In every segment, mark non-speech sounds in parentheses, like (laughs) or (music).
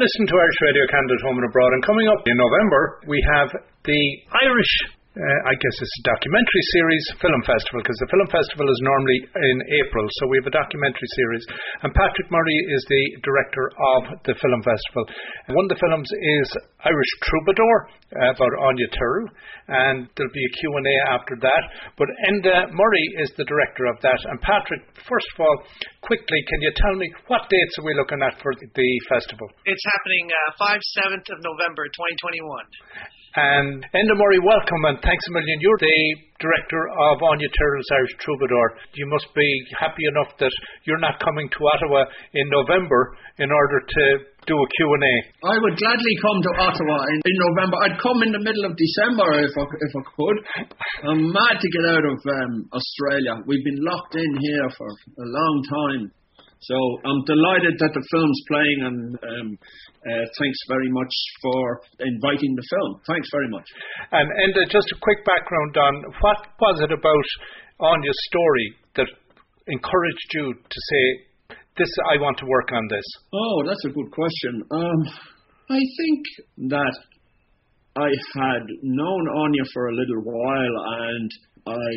Listening to Irish Radio Canada Home and Abroad, and coming up in November, we have the Irish uh, I guess it's a documentary series film festival because the film festival is normally in April, so we have a documentary series. And Patrick Murray is the director of the film festival. And one of the films is Irish Troubadour uh, about Áine Tyrrell, and there'll be a Q&A after that. But Enda Murray is the director of that. And Patrick, first of all, quickly, can you tell me what dates are we looking at for the festival? It's happening uh, 5 7th of November 2021. And Enda Murray, welcome and thanks a million. You're the director of Áine Tyrrell's Irish Troubadour. You must be happy enough that you're not coming to Ottawa in November in order to do a Q&A. I would gladly come to Ottawa in, in November. I'd come in the middle of December if I, if I could. I'm mad to get out of um, Australia. We've been locked in here for a long time. So I'm delighted that the film's playing, and um, uh, thanks very much for inviting the film. Thanks very much. And, and uh, just a quick background on what was it about Áine's story that encouraged you to say, "This, I want to work on this." Oh, that's a good question. Um, I think that I had known Áine for a little while, and I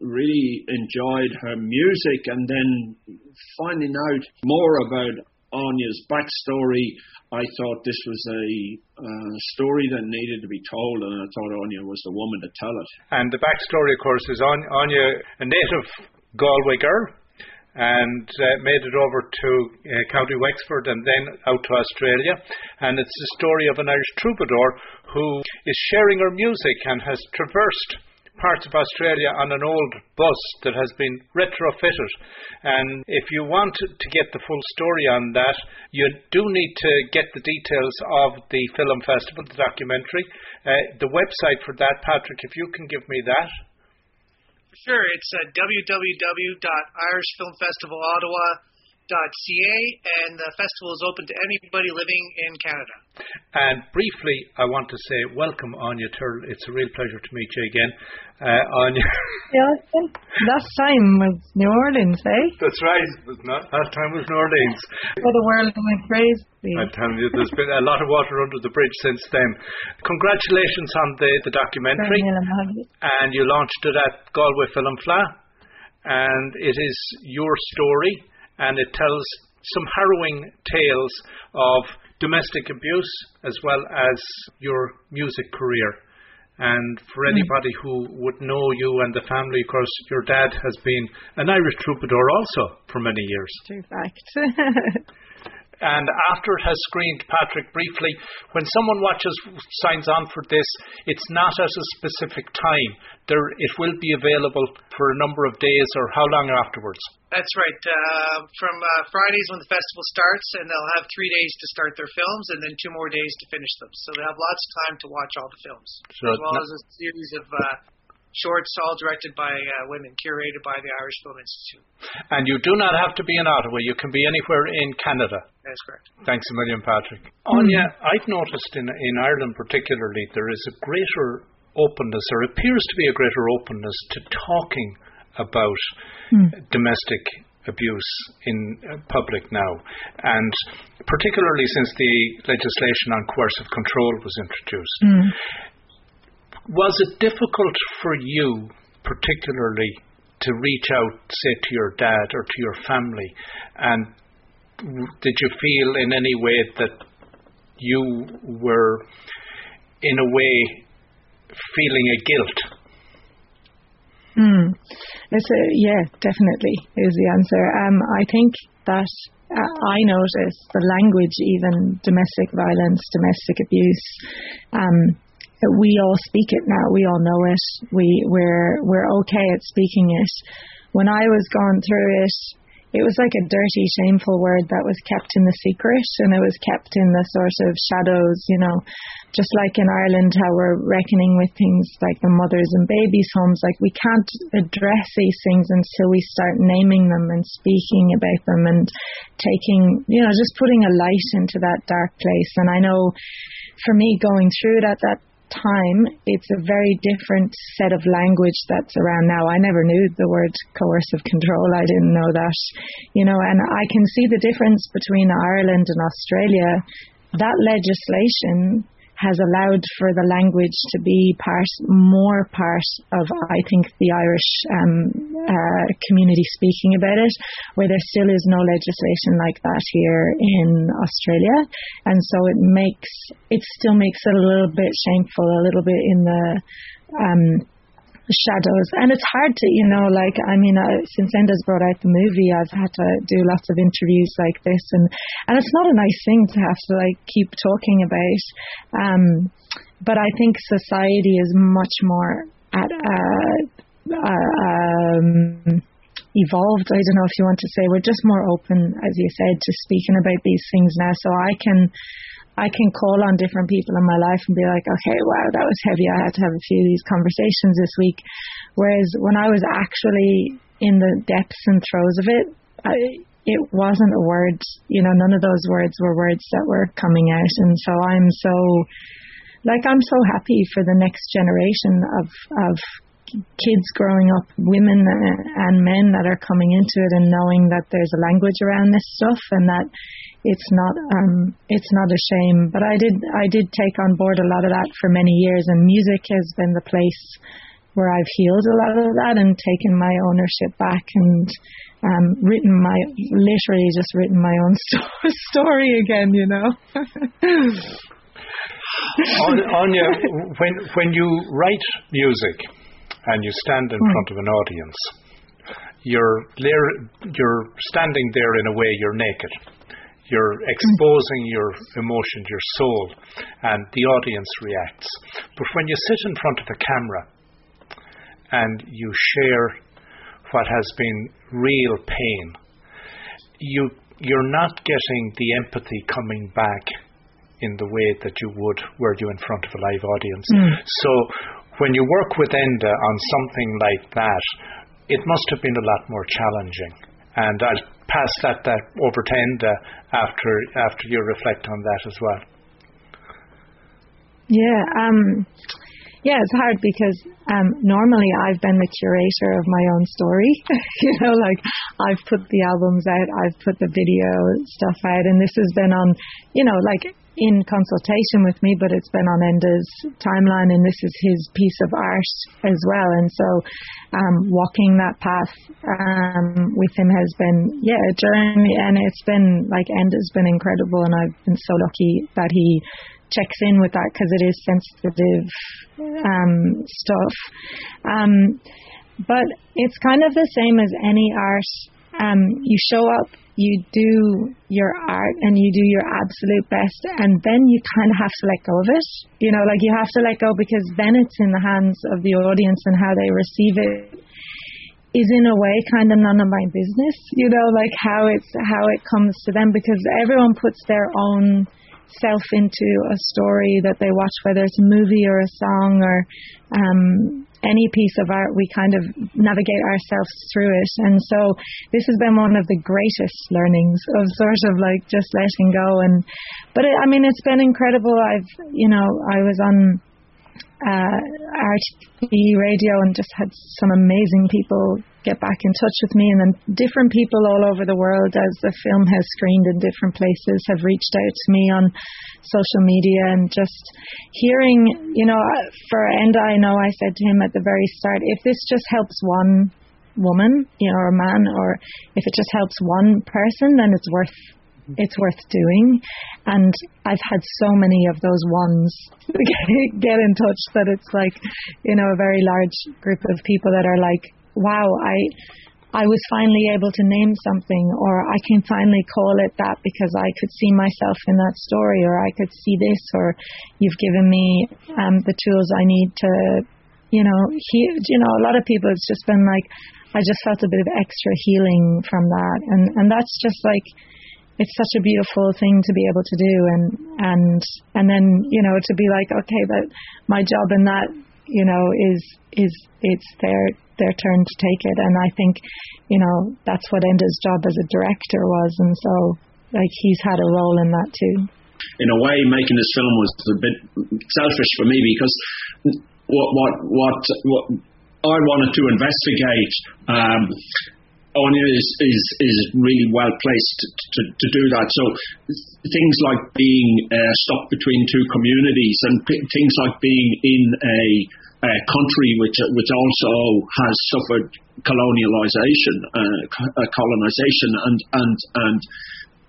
really enjoyed her music, and then finding out more about Áine's backstory, I thought this was a uh, story that needed to be told, and I thought Áine was the woman to tell it. And the backstory, of course, is Áine, a native Galway girl, and uh, made it over to uh, County Wexford and then out to Australia. And it's the story of an Irish troubadour who is sharing her music and has traversed parts of Australia on an old bus that has been retrofitted. And if you want to get the full story on that, you do need to get the details of the film festival, the documentary. Uh, the website for that, Patrick, if you can give me that. Sure, it's uh, www.irishfilmfestivalottawa.com ca and the festival is open to anybody living in Canada. And briefly, I want to say welcome, Áine Tyrrell. It's a real pleasure to meet you again. Uh, Áine. (laughs) yeah, last time was New Orleans, eh? That's right. It was not, last time was New Orleans. Well, the world went crazy. I'm telling you, there's been a lot of water under the bridge since then. Congratulations on the, the documentary. And you launched it at Galway Film Fleadh. And it is your story and it tells some harrowing tales of domestic abuse as well as your music career. And for hmm. anybody who would know you and the family, of course, your dad has been an Irish troubadour also for many years. True fact. (laughs) And after it has screened, Patrick, briefly, when someone watches, signs on for this, it's not at a specific time. There, it will be available for a number of days or how long afterwards? That's right. Uh, from uh, Fridays when the festival starts, and they'll have three days to start their films, and then two more days to finish them. So they have lots of time to watch all the films, so as well as a series of uh, shorts, all directed by uh, women, curated by the Irish Film Institute. And you do not have to be in Ottawa. You can be anywhere in Canada. That's correct. Thanks a million, Patrick. Mm. Áine, I've noticed in, in Ireland particularly there is a greater openness, or appears to be a greater openness to talking about mm. domestic abuse in uh, public now, and particularly since the legislation on coercive control was introduced. Mm. Was it difficult for you, particularly, to reach out, say, to your dad or to your family? And did you feel in any way that you were, in a way, feeling a guilt? Mm. It's a, yeah, definitely is the answer. Um, I think that uh, I notice the language, even domestic violence, domestic abuse. Um, we all speak it now. We all know it. We we're we're okay at speaking it. When I was going through it, it was like a dirty, shameful word that was kept in the secret, and it was kept in the sort of shadows. You know, just like in Ireland, how we're reckoning with things like the mothers and babies' homes. Like we can't address these things until we start naming them and speaking about them and taking, you know, just putting a light into that dark place. And I know for me going through that that time, it's a very different set of language that's around now. I never knew the word coercive control. I didn't know that, you know, and I can see the difference between Ireland and Australia that legislation has allowed for the language to be part, more part of, I think, the Irish um, uh, community speaking about it, where there still is no legislation like that here in Australia, and so it makes it still makes it a little bit shameful, a little bit in the um, shadows. And it's hard to, you know, like, I mean, uh, since Enda's brought out the movie, I've had to do lots of interviews like this. And, and it's not a nice thing to have to, like, keep talking about. Um, but I think society is much more at, uh, uh, um, evolved. I don't know if you want to say we're just more open, as you said, to speaking about these things now. So I can I can call on different people in my life and be like, okay, wow, that was heavy. I had to have a few of these conversations this week. Whereas when I was actually in the depths and throes of it, I, it wasn't a word, you know, none of those words were words that were coming out. And so I'm so, like, I'm so happy for the next generation of, of kids growing up, women and men that are coming into it and knowing that there's a language around this stuff and that it's not um, it's not a shame. But I did I did take on board a lot of that for many years, and music has been the place where I've healed a lot of that and taken my ownership back and um, written my literally just written my own (laughs) story again. You know. (laughs) Áine, when when you write music and you stand in mm. front of an audience, you're you're standing there in a way you're naked you're exposing your emotions, your soul, and the audience reacts. But when you sit in front of a camera and you share what has been real pain, you you're not getting the empathy coming back in the way that you would were you in front of a live audience. Mm. So when you work with Enda on something like that, it must have been a lot more challenging. And I'll pass that, that over to Enda after after you reflect on that as well. Yeah, um, yeah, it's hard because um, normally I've been the curator of my own story. (laughs) you know, like I've put the albums out, I've put the video stuff out, and this has been on, you know, like in consultation with me, but it's been on Enda's timeline, and this is his piece of art as well. And so, um, walking that path um, with him has been, yeah, a journey, and it's been like Enda's been incredible, and I've been so lucky that he checks in with that because it is sensitive um, stuff. Um, but it's kind of the same as any art. Um, you show up you do your art and you do your absolute best and then you kind of have to let go of it. You know like you have to let go because then it's in the hands of the audience and how they receive it is in a way kind of none of my business you know like how it's how it comes to them because everyone puts their own self into a story that they watch whether it's a movie or a song or um any piece of art, we kind of navigate ourselves through it. And so this has been one of the greatest learnings of sort of like just letting go. And, but it, I mean, it's been incredible. I've, you know, I was on uh, radio and just had some amazing people get back in touch with me. And then different people all over the world, as the film has screened in different places, have reached out to me on social media and just hearing, you know, for Enda, I know I said to him at the very start, if this just helps one woman, you know, or a man, or if it just helps one person, then it's worth it's worth doing. And I've had so many of those ones (laughs) get in touch that it's like, you know, a very large group of people that are like, wow, I I was finally able to name something, or I can finally call it that because I could see myself in that story, or I could see this, or you've given me um, the tools I need to, you know, he, you know, a lot of people it's just been like, I just felt a bit of extra healing from that, and and that's just like it's such a beautiful thing to be able to do. And and and then you know to be like okay but my job in that you know is is it's their their turn to take it. And I think you know that's what Enda's job as a director was. And so like he's had a role in that too. In a way making this film was a bit selfish for me because what what what what I wanted to investigate um, Áine is, is, is really well placed to, to, to do that. So things like being uh, stuck between two communities and p- things like being in a, a, country which which also has suffered colonialization, uh, uh colonization, and and and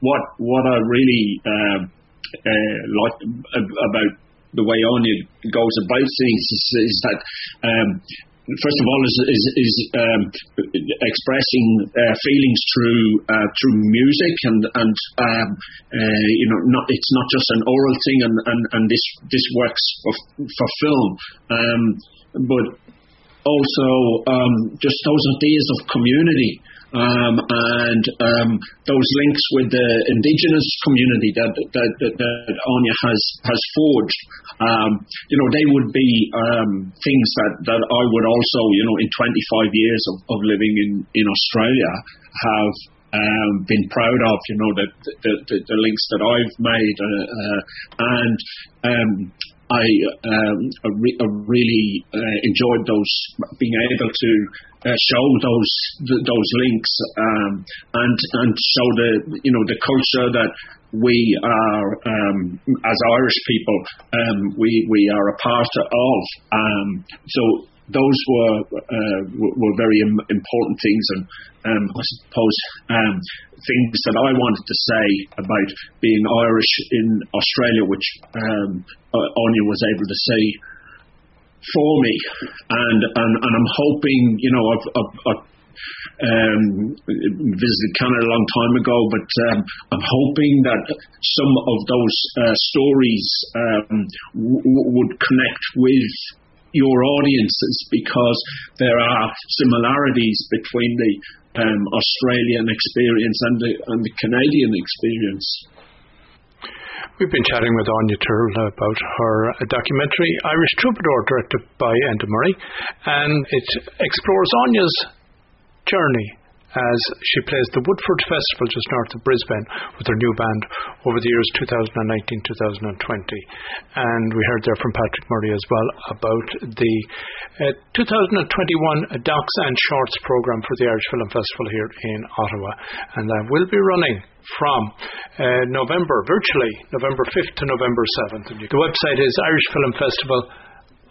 what what I really uh, uh, like about the way Áine goes about things is, is that um, first of all is is, is um, expressing uh, feelings through uh, through music and and um, uh, you know not it's not just an oral thing and and, and this this works for, for film. Um, but also um, just those ideas of community um, and um, those links with the indigenous community that that, that, that Áine has has forged. Um, you know, they would be um, things that, that I would also, you know, in 25 years of, of living in, in Australia, have um, been proud of, you know, the, the, the, the links that I've made. Uh, uh, and um, I, um, re- really uh, enjoyed those, being able to uh, show those those links um, and and show the you know the culture that we are um, as Irish people um, we we are a part of. Um, so those were uh, were very important things, and um, I suppose um, things that I wanted to say about being Irish in Australia, which um, Áine was able to say for me, and and, and I'm hoping, you know, I've, I've, I've um, visited Canada a long time ago, but um, I'm hoping that some of those uh, stories um, w- would connect with your audiences because there are similarities between the um, Australian experience and the, and the Canadian experience. We've been chatting with Áine Tyrrell about her documentary Irish Troubadour, directed by Enda Murray, and it explores Áine's journey as she plays the Woodford Festival just north of Brisbane with her new band over the years 2019 2020. And we heard there from Patrick Murray as well about the uh, 2021 Docs and Shorts program for the Irish Film Festival here in Ottawa. And that will be running from uh, November, virtually November 5th to November 7th. And the website is Irish Film Festival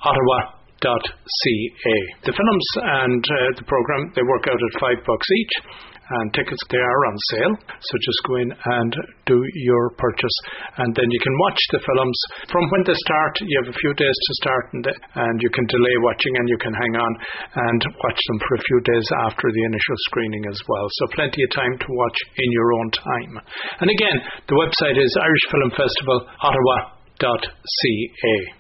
Ottawa ca. The films and uh, the program they work out at five bucks each, and tickets they are on sale. So just go in and do your purchase, and then you can watch the films from when they start. You have a few days to start, and, and you can delay watching, and you can hang on and watch them for a few days after the initial screening as well. So plenty of time to watch in your own time. And again, the website is Irish Film Festival.